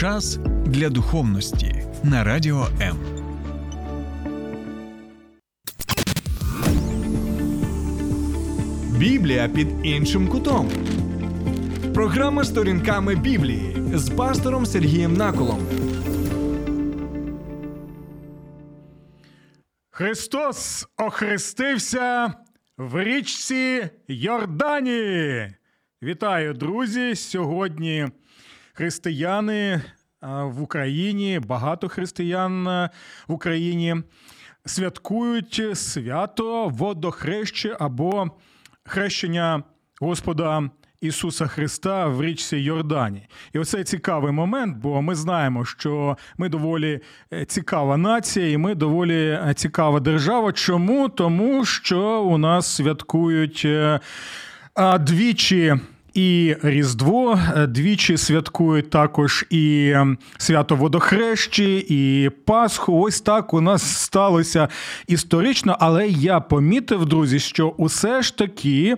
Час для духовності на радіо М. Біблія під іншим кутом. Програма сторінками Біблії з пастором Сергієм Наколом. Христос охрестився в річці Йордані. Вітаю, друзі! Сьогодні християни в Україні, багато християн в Україні святкують свято водохреща або хрещення Господа. Ісуса Христа в річці Йордані. І оце цікавий момент, бо ми знаємо, що ми доволі е, цікава нація, і ми доволі е, цікава держава. Чому? Тому що у нас святкують е, двічі і Різдво е, двічі святкують також і ем, свято Водохрещі, і Пасху. Ось так у нас сталося історично, але я помітив, друзі, що усе ж таки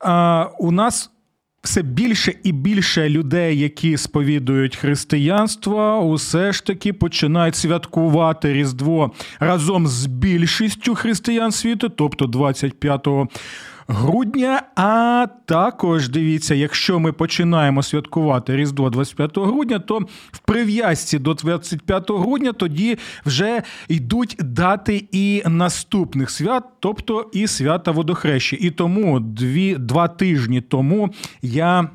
а, у нас. Все більше і більше людей, які сповідують християнство, усе ж таки починають святкувати Різдво разом з більшістю християн світу, тобто 25 грудня. А також дивіться, якщо ми починаємо святкувати Різдво 25 грудня, то в прив'язці до 25 грудня тоді вже йдуть дати і наступних свят, тобто і свята водохрещі. І тому дві, два тижні тому я.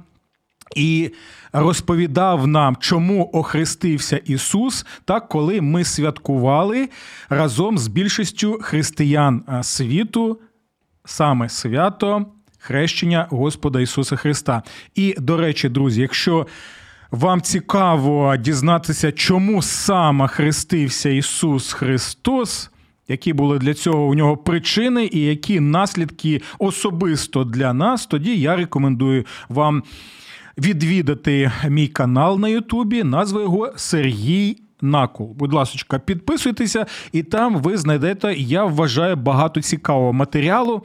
І розповідав нам, чому охрестився Ісус, так коли ми святкували разом з більшістю християн світу саме свято хрещення Господа Ісуса Христа. І, до речі, друзі, якщо вам цікаво дізнатися, чому саме хрестився Ісус Христос, які були для цього у нього причини і які наслідки особисто для нас, тоді я рекомендую вам відвідати мій канал на Ютубі, назва його Сергій Накол. Будь ласка, підписуйтеся, і там ви знайдете, я вважаю, багато цікавого матеріалу.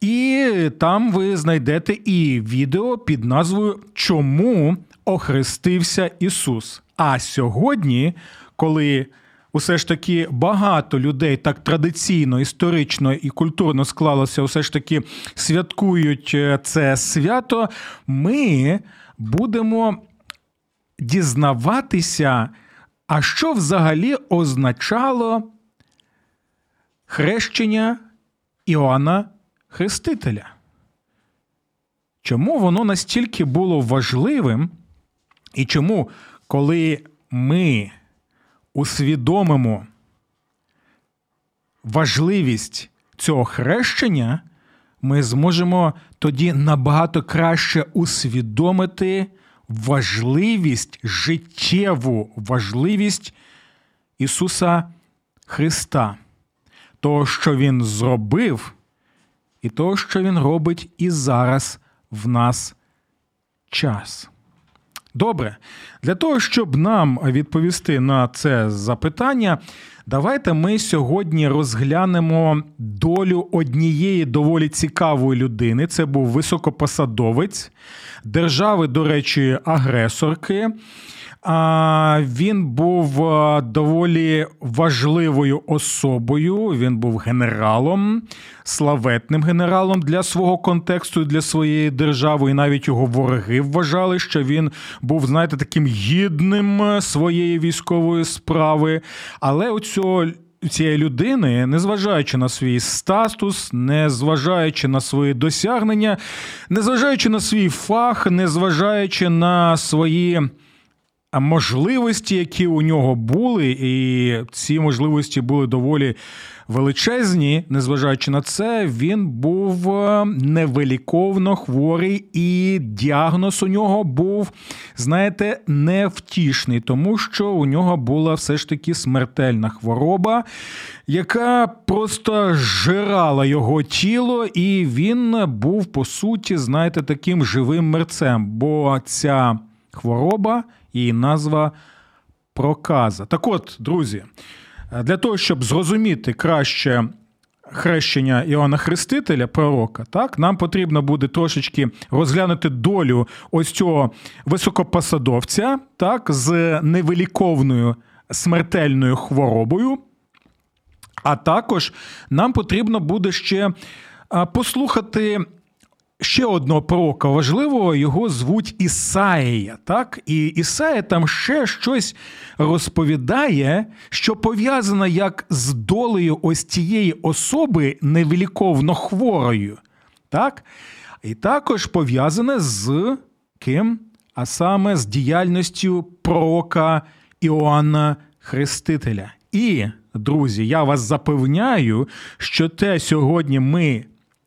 І там ви знайдете і відео під назвою Чому охрестився Ісус? А сьогодні, коли усе ж таки багато людей так традиційно, історично і культурно склалося, усе ж таки святкують е, це свято, ми будемо дізнаватися. А що взагалі означало хрещення Іоанна Хрестителя? Чому воно настільки було важливим? І чому, коли ми усвідомимо важливість цього хрещення, ми зможемо тоді набагато краще усвідомити важливість, життєву важливість Ісуса Христа, того, що Він зробив, і того, що Він робить і зараз в нас час. Добре, для того, щоб нам відповісти на це запитання, давайте ми сьогодні розглянемо долю однієї доволі цікавої людини. Це був високопосадовець держави, до речі, агресорки. Він був е, доволі важливою особою. Він був генералом, славетним генералом для свого контексту, для своєї держави. І навіть його вороги вважали, що він був, знаєте, таким гідним своєї військової справи. Але у цього цієї людини, незважаючи на свій статус, незважаючи на свої досягнення, незважаючи на свій фах, незважаючи на свої можливості, які у нього були, і ці можливості були доволі величезні. Незважаючи на це, він був е, невиліковно хворий, і діагноз у нього був, знаєте, невтішний, тому що у нього була все ж таки смертельна хвороба, яка просто жирала його тіло, і він був по суті, знаєте, таким живим мерцем. Бо ця хвороба її назва проказа. Так от, друзі, для того, щоб зрозуміти краще хрещення Іоанна Хрестителя, пророка, так нам потрібно буде трошечки розглянути долю ось цього високопосадовця, так, з невиліковною смертельною хворобою. А також нам потрібно буде ще послухати ще одного пророка важливого, його звуть Ісаїя. Так? І Ісаїя там ще щось розповідає, що пов'язане як з долею ось цієї особи невіліковно хворою. Так? І також пов'язане з ким? А саме з діяльністю пророка Іоанна Хрестителя. І, друзі, я вас запевняю, що те сьогодні ми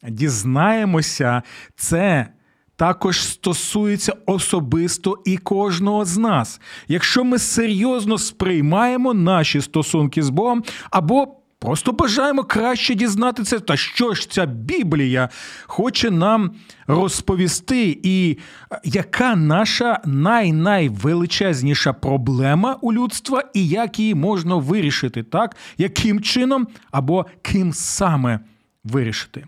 дізнаємося, це також стосується особисто і кожного з нас. Якщо ми серйозно сприймаємо наші стосунки з Богом або Просто бажаємо краще дізнатися, та що ж ця Біблія хоче нам розповісти, і яка наша най-найвеличезніша проблема у людства, і як її можна вирішити, так? Яким чином або ким саме вирішити.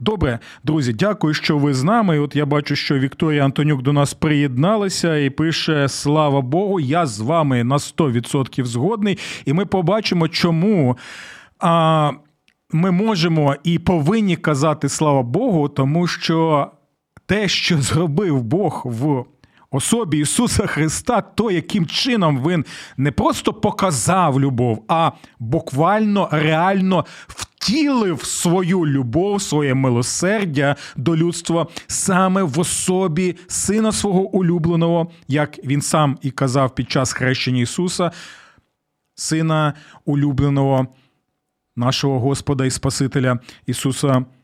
Добре, друзі, дякую, що ви з нами. От я бачу, що Вікторія Антонюк до нас приєдналася і пише: Слава Богу, я з вами на 100% згодний. І ми побачимо, чому. А, Ми можемо і повинні казати слава Богу, тому що те, що зробив Бог в особі Ісуса Христа, то, яким чином Він не просто показав любов, а буквально реально втілив свою любов, своє милосердя до людства саме в особі Сина свого улюбленого, як він сам і казав під час хрещення Ісуса, Сина улюбленого нашого Господа і Спасителя Ісуса. Христа.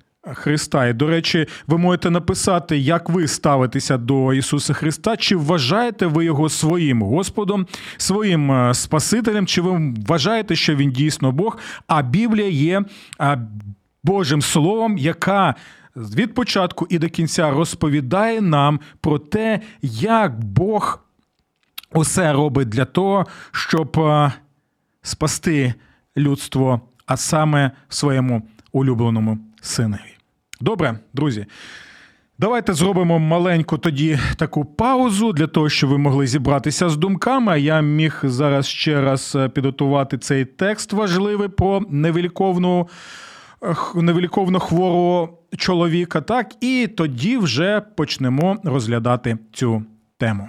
І, до речі, ви можете написати, як ви ставитеся до Ісуса Христа, чи вважаєте ви його своїм Господом, своїм е, Спасителем, чи ви вважаєте, що він дійсно Бог, а Біблія є Божим Словом, яка від початку і до кінця розповідає нам про те, як Бог усе робить для того, щоб е, спасти людство, а саме своєму улюбленому синові. Добре, друзі. Давайте зробимо маленьку тоді таку паузу для того, щоб ви могли зібратися з думками. Я міг зараз ще раз е, підготувати цей текст важливий про невіліковну невіліковно хворого чоловіка. Так, і тоді вже почнемо розглядати цю тему.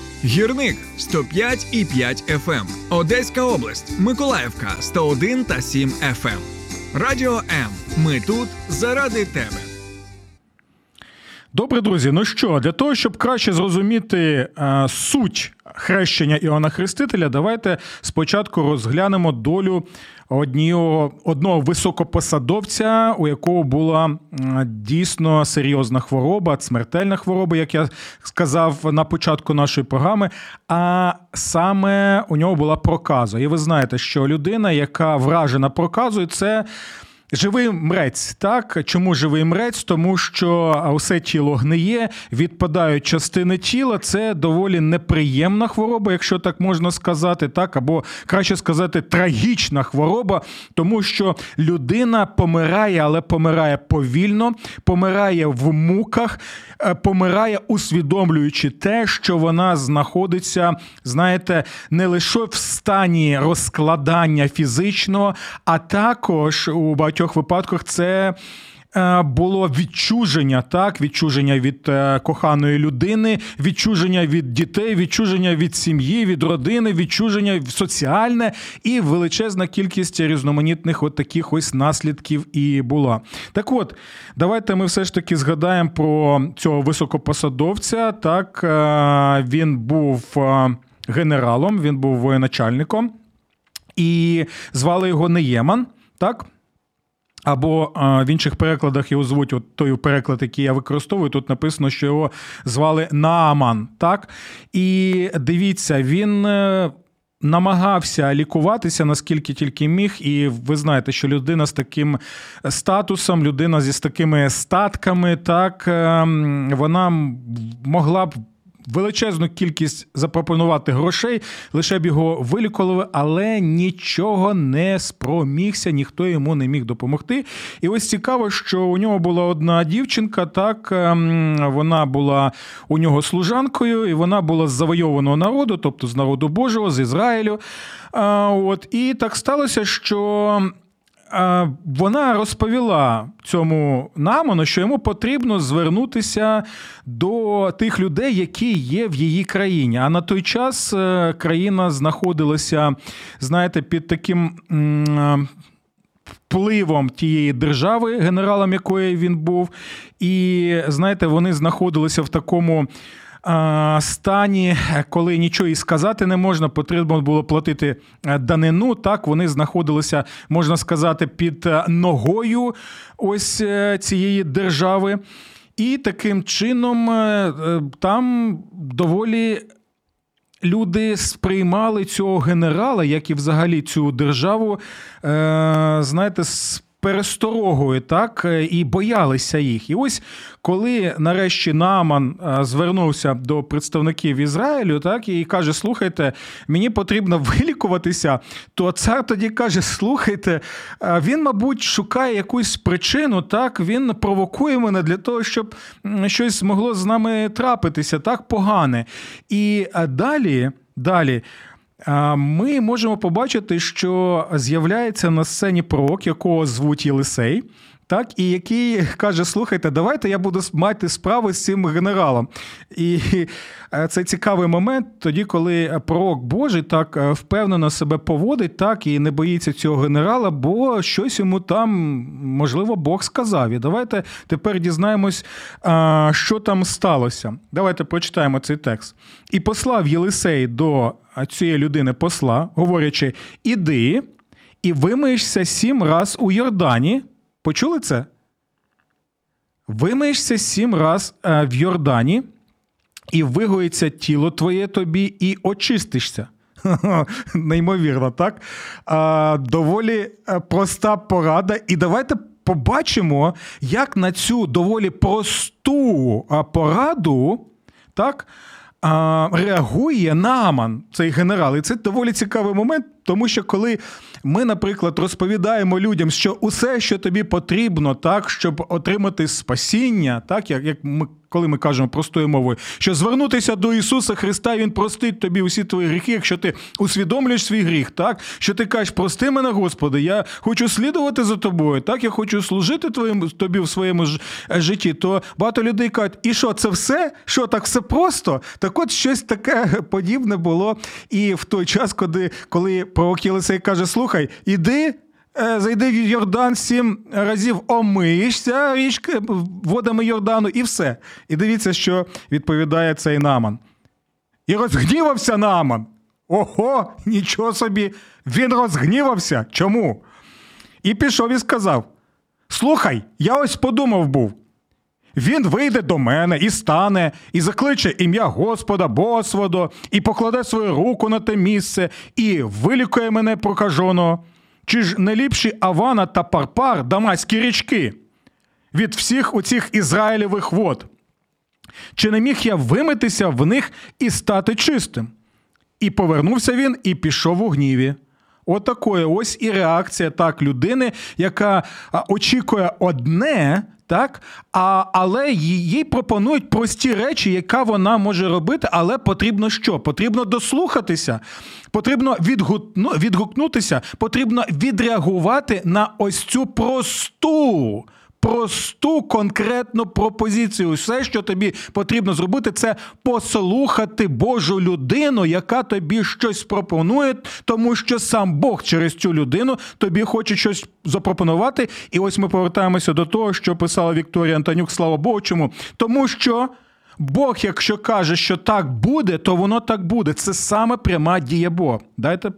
Гірник 105 і 5 FM. Ем. Одеська область, Миколаївка 101 та 7 FM. Ем. Радіо М. Ми тут заради тебе. Добре, друзі. Ну що, для того, щоб краще зрозуміти е, суть хрещення Іоанна Хрестителя, давайте спочатку розглянемо долю однієго, одного високопосадовця, у якого була дійсно серйозна хвороба, смертельна хвороба, як я сказав на початку нашої програми. А саме у нього була проказа. І ви знаєте, що людина, яка вражена проказою, це. Живий мрець, так чому живий мрець? Тому що усе тіло гниє, відпадають частини тіла. Це доволі неприємна хвороба, якщо так можна сказати, так або краще сказати, трагічна хвороба, тому що людина помирає, але помирає повільно, помирає в муках, е, помирає, усвідомлюючи те, що вона знаходиться, знаєте, не лише в стані розкладання фізичного, а також у багатьох багатьох випадках це. Е, було відчуження, так, відчуження від е, коханої людини, відчуження від дітей, відчуження від сім'ї, від родини, відчуження соціальне і величезна кількість різноманітних от таких ось наслідків і була. Так от, давайте ми все ж таки згадаємо про цього високопосадовця. Так, е, він був генералом, він був воєначальником, і звали його Неєман. Так, Або в інших перекладах його звуть от той переклад, який я використовую. Тут написано, що його звали Нааман. Так? І дивіться, він. Е, намагався лікуватися наскільки тільки міг, і ви знаєте, що людина з таким статусом, людина зі такими статками, так ем, вона могла б величезну кількість запропонувати грошей, лише б його вилікували, але нічого не спромігся, ніхто йому не міг допомогти. І ось цікаво, що у нього була одна дівчинка, так ем, вона була у нього служанкою, і вона була з завойованого народу, тобто з народу Божого, з Ізраїлю. От і так сталося, що вона розповіла цьому Наману, що йому потрібно звернутися до тих людей, які є в її країні. А на той час е, країна знаходилася, знаєте, під таким. Впливом тієї держави, генералом якої він був, і знаєте, вони знаходилися в такому стані, коли нічого і сказати не можна, потрібно було платити е, данину. Так вони знаходилися, можна сказати, під е, ногою ось е, цієї держави. І таким чином там доволі. Люди сприймали цього генерала, як і взагалі цю державу, знаєте, з пересторогою, так е, і боялися їх. І ось коли нарешті Нааман е, звернувся до представників Ізраїлю, так і каже: Слухайте, мені потрібно вилікуватися, то цар тоді каже: Слухайте, е, він, мабуть, шукає якусь причину, так він провокує мене для того, щоб щось могло з нами трапитися, так погане. І далі, далі ми можемо побачити, що з'являється на сцені пророк, якого звуть Єлисей, так, і який каже: Слухайте, давайте я буду мати справи з цим генералом. І е, це цікавий момент, тоді, коли пророк Божий так е, впевнено себе поводить, так і не боїться цього генерала, бо щось йому там, можливо, Бог сказав. І давайте тепер дізнаємось, що там сталося. Давайте прочитаємо цей текст. І послав Єлисей до цієї людини посла, говорячи: Іди і вимиєшся сім раз у Йордані. Почули це? Вимиєшся сім раз е, в Йордані, і вигоїться тіло твоє тобі, і очистишся. Неймовірно, так? А, Доволі е, проста порада. І давайте побачимо, як на цю доволі просту пораду так, реагує Наман, цей генерал. І це доволі цікавий момент, тому що коли ми, наприклад, розповідаємо людям, що усе, що тобі потрібно, так, щоб отримати спасіння, так, як як ми. Коли ми кажемо простою мовою, що звернутися до Ісуса Христа, Він простить тобі усі твої гріхи, якщо ти усвідомлюєш свій гріх, так що ти кажеш, прости мене, Господи, я хочу слідувати за тобою, так я хочу служити твоїм тобі в своєму ж, е, житті. То багато людей кажуть, і що це все? Що так все просто? Так от щось таке подібне було і в той час, коли коли пророк Єлисей каже: Слухай, іди. Е, зайди в Йордан сім разів омиєшся річки водами Йордану, і все. І дивіться, що відповідає цей наман. І розгнівався наман. Ого, нічого собі, він розгнівався. Чому? І пішов і сказав: Слухай, я ось подумав був. Він вийде до мене і стане, і закличе ім'я Господа Босводо, і покладе свою руку на те місце, і вилікує мене прокаженого. Чи ж не ліпші Авана та Парпар дамаські річки від всіх оцих Ізраїлевих вод? Чи не міг я вимитися в них і стати чистим? І повернувся він і пішов у гніві. Отакої ось і реакція так людини, яка очікує одне, так? А, Але їй пропонують прості речі, яка вона може робити, але потрібно що? Потрібно дослухатися, потрібно відгукну, відгукнутися, потрібно відреагувати на ось цю просту просту конкретну пропозицію. Все, що тобі потрібно зробити, це послухати Божу людину, яка тобі щось пропонує, тому що сам Бог через цю людину тобі хоче щось запропонувати. І ось ми повертаємося до того, що писала Вікторія Антонюк, слава Богу, чому? Тому що. Бог, якщо каже, що так буде, то воно так буде. Це саме пряма дія Бога. Дайте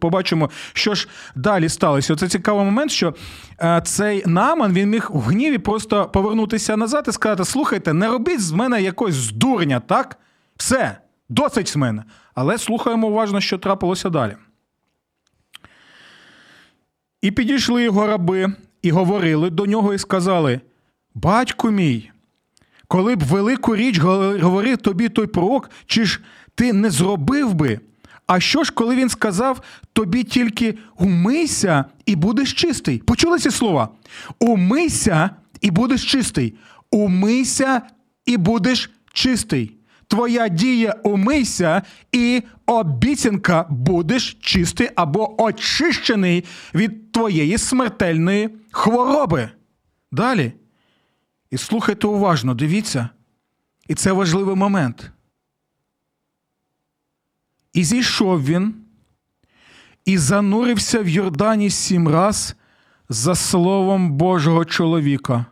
побачимо, що ж далі сталося. Це цікавий момент, що е, цей наман він міг в гніві просто повернутися назад і сказати: слухайте, не робіть з мене якось здурня, так? Все, досить з мене. Але слухаємо уважно, що трапилося далі. І підійшли його раби і говорили до нього і сказали: Батьку мій, коли б велику річ говорив тобі той пророк, чи ж ти не зробив би? А що ж, коли він сказав тобі тільки умийся і будеш чистий? Почули ці слова? Умийся і будеш чистий. Умийся і будеш чистий. Твоя дія умийся, і обіцянка будеш чистий або очищений від твоєї смертельної хвороби. Далі. І слухайте уважно, дивіться. І це важливий момент. І зійшов він, і занурився в Йордані сім раз за словом Божого чоловіка.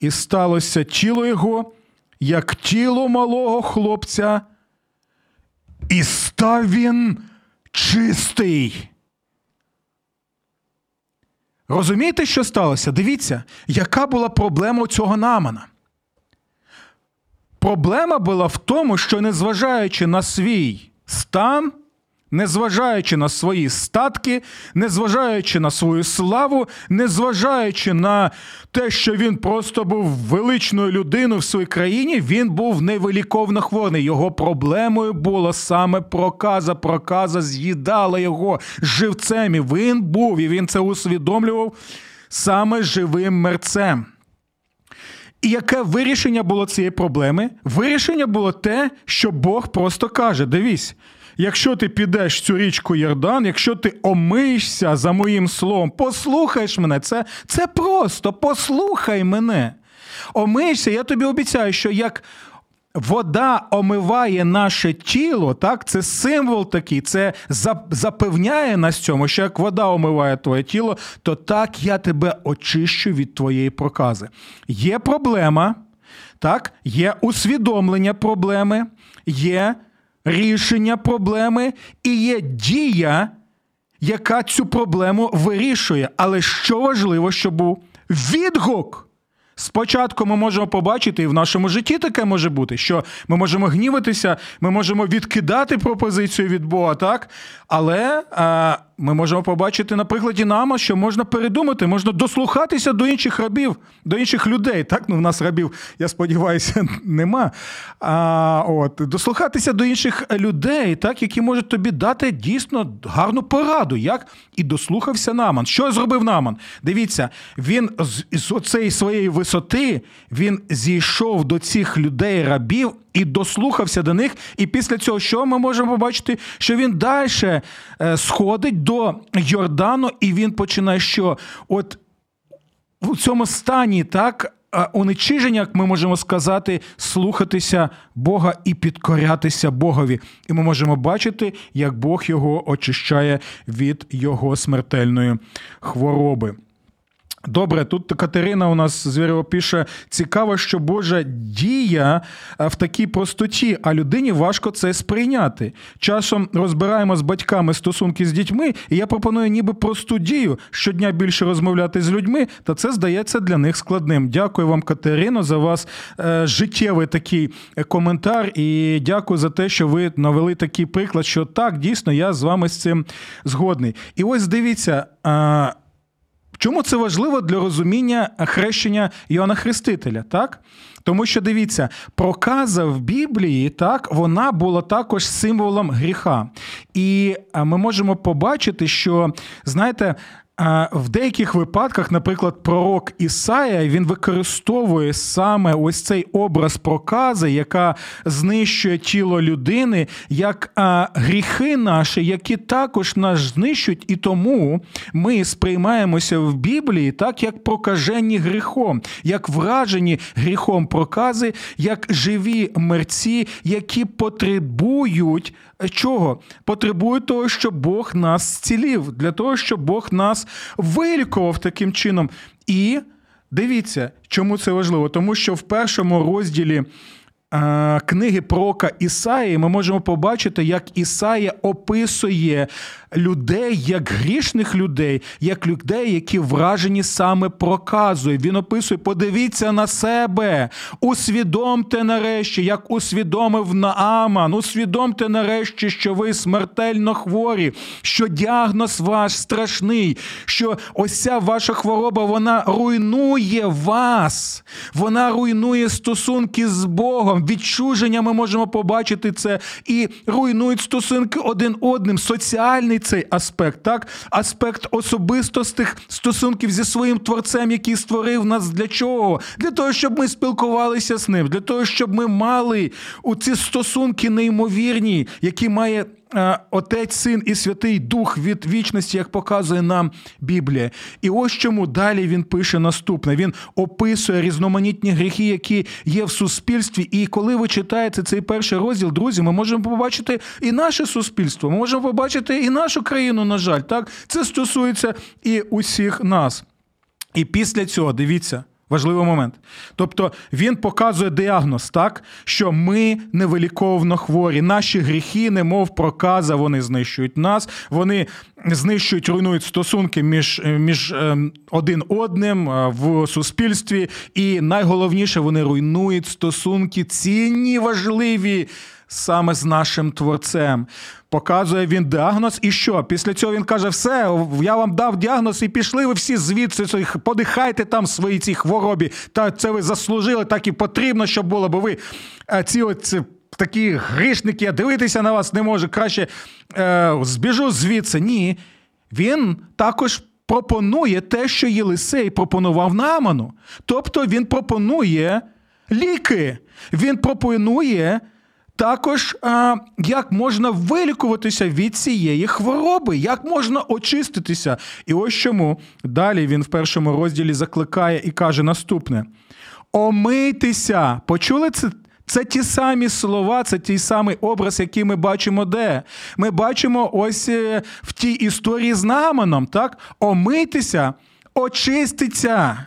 І сталося тіло його, як тіло малого хлопця, і став він чистий. Розумієте, що сталося? Дивіться, яка була проблема у цього намана? Проблема була в тому, що незважаючи на свій стан, незважаючи на свої статки, незважаючи на свою славу, незважаючи на те, що він просто був величною людиною в своїй країні, він був невиліковно хворий. Його проблемою було саме проказа. Проказа з'їдала його живцем. І Він був, і він це усвідомлював саме живим мерцем. І яке вирішення було цієї проблеми? Вирішення було те, що Бог просто каже: дивись, якщо ти підеш в цю річку Йордан, якщо ти омиєшся за моїм словом, послухаєш мене, це, це просто послухай мене. Омиєшся, я тобі обіцяю, що як вода омиває наше тіло, так, це символ такий, це запевняє нас цьому, що як вода омиває твоє тіло, то так я тебе очищу від твоєї прокази. Є проблема, так, є усвідомлення проблеми, є рішення проблеми і є дія, яка цю проблему вирішує. Але що важливо, щоб був відгук. Спочатку ми можемо побачити, і в нашому житті таке може бути, що ми можемо гніватися, ми можемо відкидати пропозицію від Бога, так? Але а, ми можемо побачити на прикладі нама, що можна передумати, можна дослухатися до інших рабів, до інших людей. Так, ну в нас рабів, я сподіваюся, нема. А, от, Дослухатися до інших людей, так, які можуть тобі дати дійсно гарну пораду. як? І дослухався Наман. Що зробив Наман? Дивіться, він з, з оцеї своєї висоти він зійшов до цих людей, рабів і дослухався до них. І після цього, що ми можемо побачити, що він далі е, сходить до Йордану, і він починає що? От у цьому стані, так. Уничиження, як ми можемо сказати, слухатися Бога і підкорятися Богові. І ми можемо бачити, як Бог його очищає від його смертельної хвороби. Добре, тут Катерина у нас звірова пише: цікаво, що Божа дія е, в такій простоті, а людині важко це сприйняти. Часом розбираємо з батьками стосунки з дітьми, і я пропоную ніби просту дію щодня більше розмовляти з людьми, та це здається для них складним. Дякую вам, Катерино, за вас е, життєвий такий е, коментар. І дякую за те, що ви навели такий приклад, що так, дійсно, я з вами з цим згодний. І ось дивіться. Чому це важливо для розуміння хрещення Йоанна Хрестителя? Так? Тому що дивіться, проказа в Біблії, так, вона була також символом гріха. І ми можемо побачити, що, знаєте, в деяких випадках, наприклад, пророк Ісая він використовує саме ось цей образ прокази, яка знищує тіло людини, як гріхи наші, які також нас знищують, і тому ми сприймаємося в Біблії так, як прокажені гріхом, як вражені гріхом прокази, як живі мерці, які потребують чого? Потребують того, щоб Бог нас зцілів, для того, щоб Бог нас вилікував таким чином. І дивіться, чому це важливо? Тому що в першому розділі книги пророка Ісаї ми можемо побачити, як Ісая описує людей як грішних людей, як людей, які вражені саме проказою. Він описує: подивіться на себе, усвідомте нарешті, як усвідомив Нааман, усвідомте нарешті, що ви смертельно хворі, що діагноз ваш страшний, що ось ця ваша хвороба вона руйнує вас, вона руйнує стосунки з Богом. Відчуження ми можемо побачити це і руйнують стосунки один одним. Соціальний цей аспект, так аспект особистостих стосунків зі своїм творцем, який створив нас для чого? Для того, щоб ми спілкувалися з ним, для того, щоб ми мали у ці стосунки неймовірні, які має. Е, Отець, Син і Святий Дух від вічності, як показує нам Біблія. І ось чому далі він пише наступне: він описує різноманітні гріхи, які є в суспільстві. І коли ви читаєте цей перший розділ, друзі, ми можемо побачити і наше суспільство, ми можемо побачити і нашу країну, на жаль. Так, це стосується і усіх нас. І після цього дивіться. Важливий момент. Тобто він показує діагноз, так, що ми невиліковно хворі. Наші гріхи, немов проказа, вони знищують нас, вони знищують, руйнують стосунки між між ем, один одним е, в суспільстві. І найголовніше, вони руйнують стосунки цінні, важливі саме з нашим творцем. Показує він діагноз, і що? Після цього він каже: все, я вам дав діагноз, і пішли ви всі звідси, подихайте там свої ці хворобі. Та це ви заслужили, так і потрібно, щоб було, бо ви е, ці от такі грішники, я дивитися на вас не можу. Краще е, збіжу звідси. Ні. Він також. Пропонує те, що Єлисей пропонував Нааману. Тобто він пропонує ліки, він пропонує також, а, як можна вилікуватися від цієї хвороби, як можна очиститися. І ось чому далі він в першому розділі закликає і каже наступне: Омийтеся! Почули це? Це ті самі слова, це той самий образ, який ми бачимо де. Ми бачимо ось е, в тій історії з Наманом, так? Омийтеся, очиститься.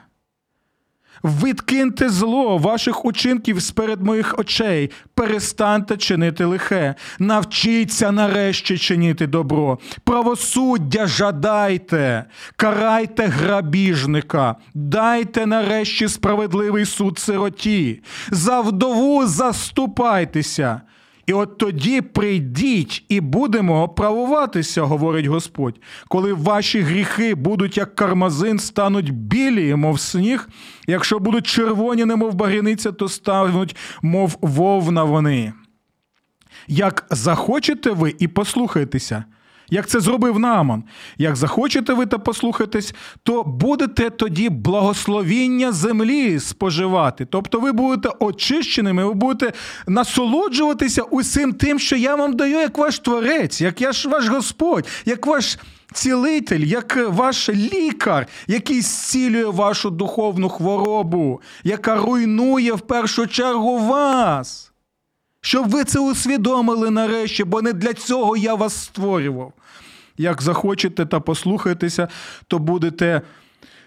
Відкиньте зло ваших учинків сперед моїх очей, перестаньте чинити лихе, навчіться нарешті чинити добро, правосуддя жадайте, карайте грабіжника, дайте нарешті справедливий суд сироті, за вдову заступайтеся. І от тоді прийдіть і будемо правуватися, говорить Господь, коли ваші гріхи будуть, як кармазин, стануть білі, мов сніг. Якщо будуть червоні, немов багряниця, то стануть, мов вовна вони. Як захочете ви і послухайтеся, як це зробив Нааман. Як захочете ви та послухатись, то будете тоді благословіння землі споживати. Тобто ви будете очищеними, ви будете насолоджуватися усім тим, що я вам даю, як ваш творець, як я ж ваш Господь, як ваш. Цілитель, як ваш лікар, який зцілює вашу духовну хворобу, яка руйнує в першу чергу вас. Щоб ви це усвідомили нарешті, бо не для цього я вас створював. Як захочете та послухаєтеся, то будете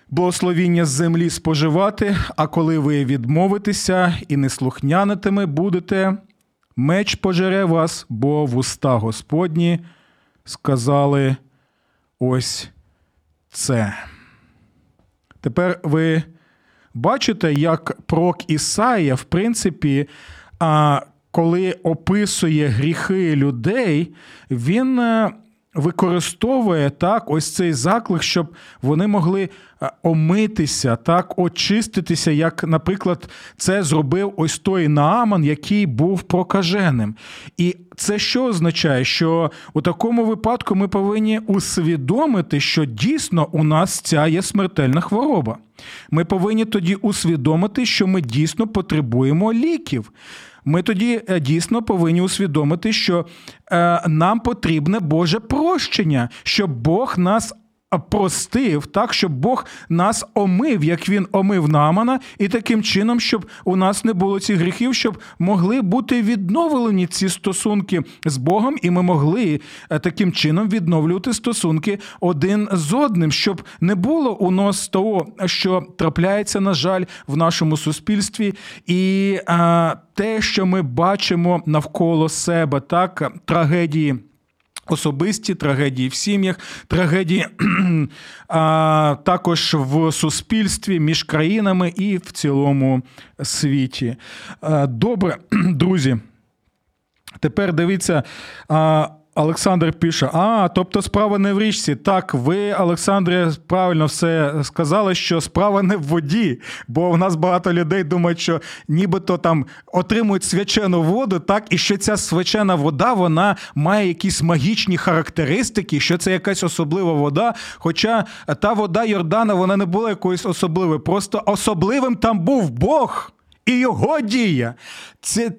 благословіння з землі споживати, а коли ви відмовитеся і не слухнянитиме будете, меч пожере вас, бо в уста Господні сказали ось це. Тепер ви бачите, як прок Ісаїя, в принципі, коли описує гріхи людей, він е, використовує так ось цей заклик, щоб вони могли е, омитися, так, очиститися, як, наприклад, це зробив ось той Нааман, який був прокаженим. І це що означає? Що у такому випадку ми повинні усвідомити, що дійсно у нас ця є смертельна хвороба. Ми повинні тоді усвідомити, що ми дійсно потребуємо ліків ми тоді е, дійсно повинні усвідомити, що е, нам потрібне Боже прощення, щоб Бог нас простив, так, щоб Бог нас омив, як він омив Намана, і таким чином, щоб у нас не було цих гріхів, щоб могли бути відновлені ці стосунки з Богом, і ми могли е, таким чином відновлювати стосунки один з одним, щоб не було у нас того, що трапляється, на жаль, в нашому суспільстві, і а, те, що ми бачимо навколо себе, так трагедії. Особисті трагедії в сім'ях, трагедії а, також в суспільстві між країнами і в цілому світі. Добре, друзі. Тепер дивіться. А, Олександр пише: А, тобто справа не в річці. Так, ви, Олександре, правильно все сказали, що справа не в воді, бо в нас багато людей думають, що нібито там отримують свячену воду, так, і що ця свячена вода вона має якісь магічні характеристики, що це якась особлива вода. Хоча та вода Йордана вона не була якоюсь особливою. Просто особливим там був Бог і його дія. Це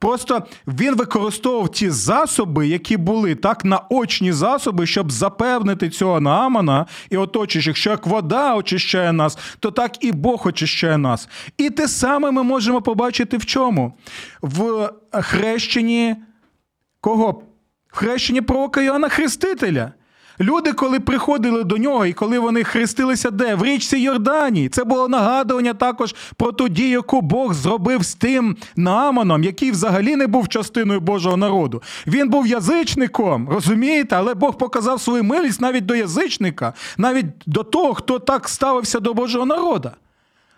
Просто він використовував ті засоби, які були так наочні засоби, щоб запевнити цього Наамана і оточуючих, що як вода очищає нас, то так і Бог очищає нас. І те саме ми можемо побачити в чому? В хрещенні кого? В хрещенні пророка Йоанна Хрестителя. Люди, коли приходили до нього, і коли вони хрестилися де? В річці Йорданії. Це було нагадування також про ту дію, яку Бог зробив з тим Нааманом, який взагалі не був частиною Божого народу. Він був язичником, розумієте? Але Бог показав свою милість навіть до язичника, навіть до того, хто так ставився до Божого народу.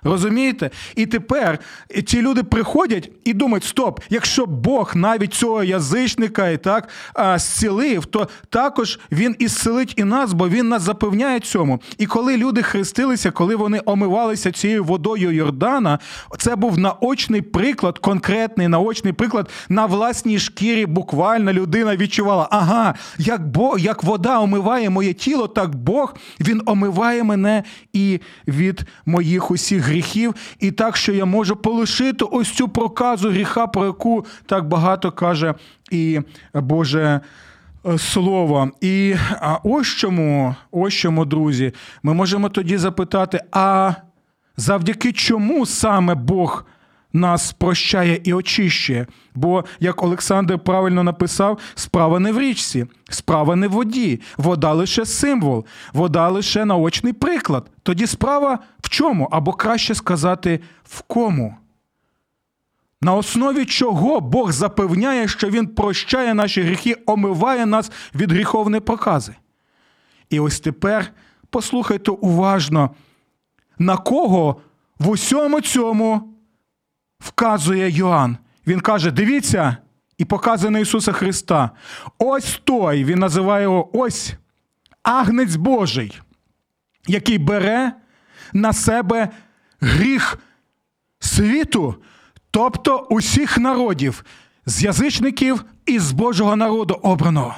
Розумієте? І тепер ці люди приходять і думають: стоп, якщо Бог навіть цього язичника і так зцілив, то також він ісцелить і нас, бо він нас запевняє цьому. І коли люди хрестилися, коли вони омивалися цією водою Йордана, це був наочний приклад, конкретний наочний приклад на власній шкірі. Буквально людина відчувала, ага, як Бог, як вода омиває моє тіло, так Бог він омиває мене і від моїх усіх гріхів, і так, що я можу полишити ось цю проказу гріха, про яку так багато каже і Боже. Е, слово. І ось чому, ось чому, друзі, ми можемо тоді запитати: а завдяки чому саме Бог нас прощає і очищує. Бо, як Олександр правильно написав, справа не в річці, справа не в воді, вода лише символ, вода лише наочний приклад. Тоді справа в чому? Або краще сказати, в кому. На основі чого Бог запевняє, що Він прощає наші гріхи, омиває нас від гріховної прокази. І ось тепер послухайте уважно, на кого в усьому цьому вказує Йоанн. Він каже: дивіться, і показує на Ісуса Христа. Ось той, він називає його ось агнець Божий, який бере на себе гріх світу, тобто усіх народів, з язичників і з Божого народу обраного.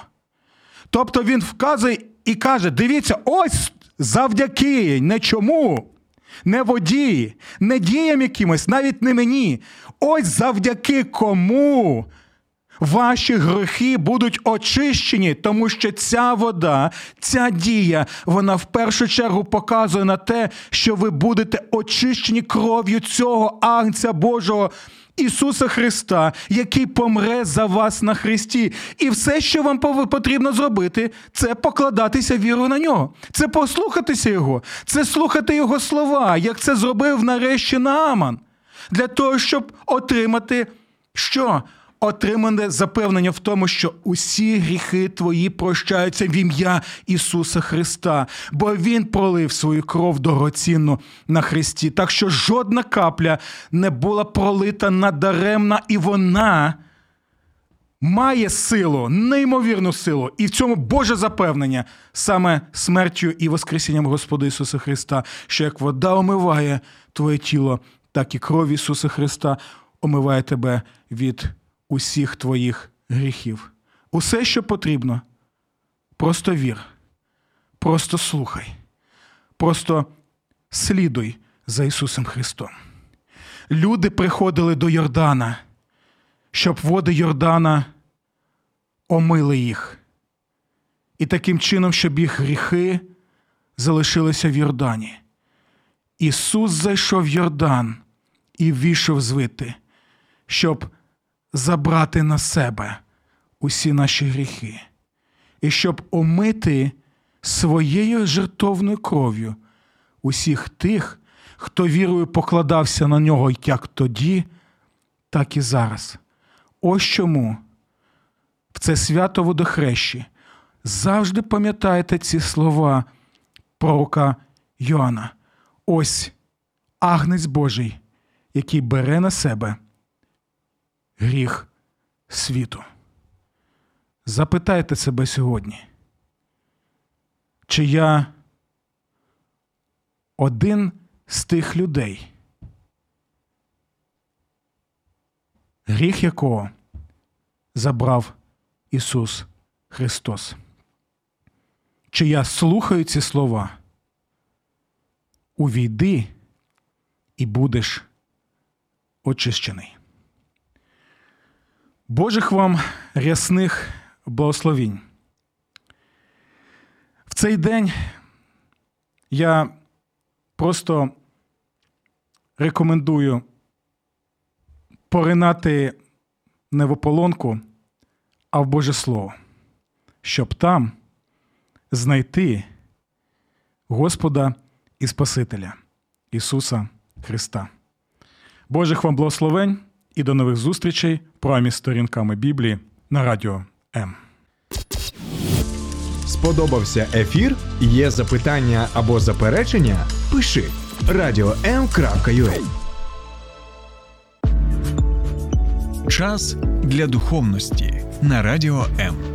Тобто він вказує і каже: дивіться, ось завдяки не чому, не водії, не діям якимось, навіть не мені. Ось завдяки кому ваші грехи будуть очищені, тому що ця вода, ця дія, вона в першу чергу показує на те, що ви будете очищені кров'ю цього Агнця Божого. Ісуса Христа, який помре за вас на Христі. І все, що вам потрібно зробити, це покладатися вірою на нього, це послухатися Його, це слухати Його слова, як це зробив нарешті Нааман, для того, щоб отримати що? Отримане запевнення в тому, що усі гріхи твої прощаються в ім'я Ісуса Христа, бо Він пролив свою кров дорогоцінну на Христі. Так що жодна капля не була пролита надаремна, і вона. Має силу, неймовірну силу, і в цьому Боже запевнення саме смертю і Воскресінням Господа Ісуса Христа, що як вода омиває твоє тіло, так і кров Ісуса Христа омиває тебе від усіх твоїх гріхів. Усе, що потрібно, просто вір, просто слухай, просто слідуй за Ісусом Христом. Люди приходили до Йордана, щоб води Йордана омили їх. І таким чином, щоб їх гріхи залишилися в Йордані. Ісус зайшов в Йордан і ввійшов звити, щоб забрати на себе усі наші гріхи, і щоб омити своєю жертовною кров'ю усіх тих, хто вірою покладався на нього як тоді, так і зараз. Ось чому в це свято водохрещі завжди пам'ятайте ці слова пророка Йоанна. Ось агнець Божий, який бере на себе гріх світу. Запитайте себе сьогодні, чи я один з тих людей, гріх якого забрав Ісус Христос. Чи я слухаю ці слова? Увійди і будеш очищений. Божих вам рясних благословінь. В цей день я просто рекомендую поринати не в ополонку, а в Боже Слово, щоб там знайти Господа і Спасителя Ісуса Христа. Божих вам благословень і до нових зустрічей про програмі сторінками Біблії на радіо М. Сподобався ефір? Є запитання або заперечення? Пиши radio.m.ua Час для духовності на радіо М.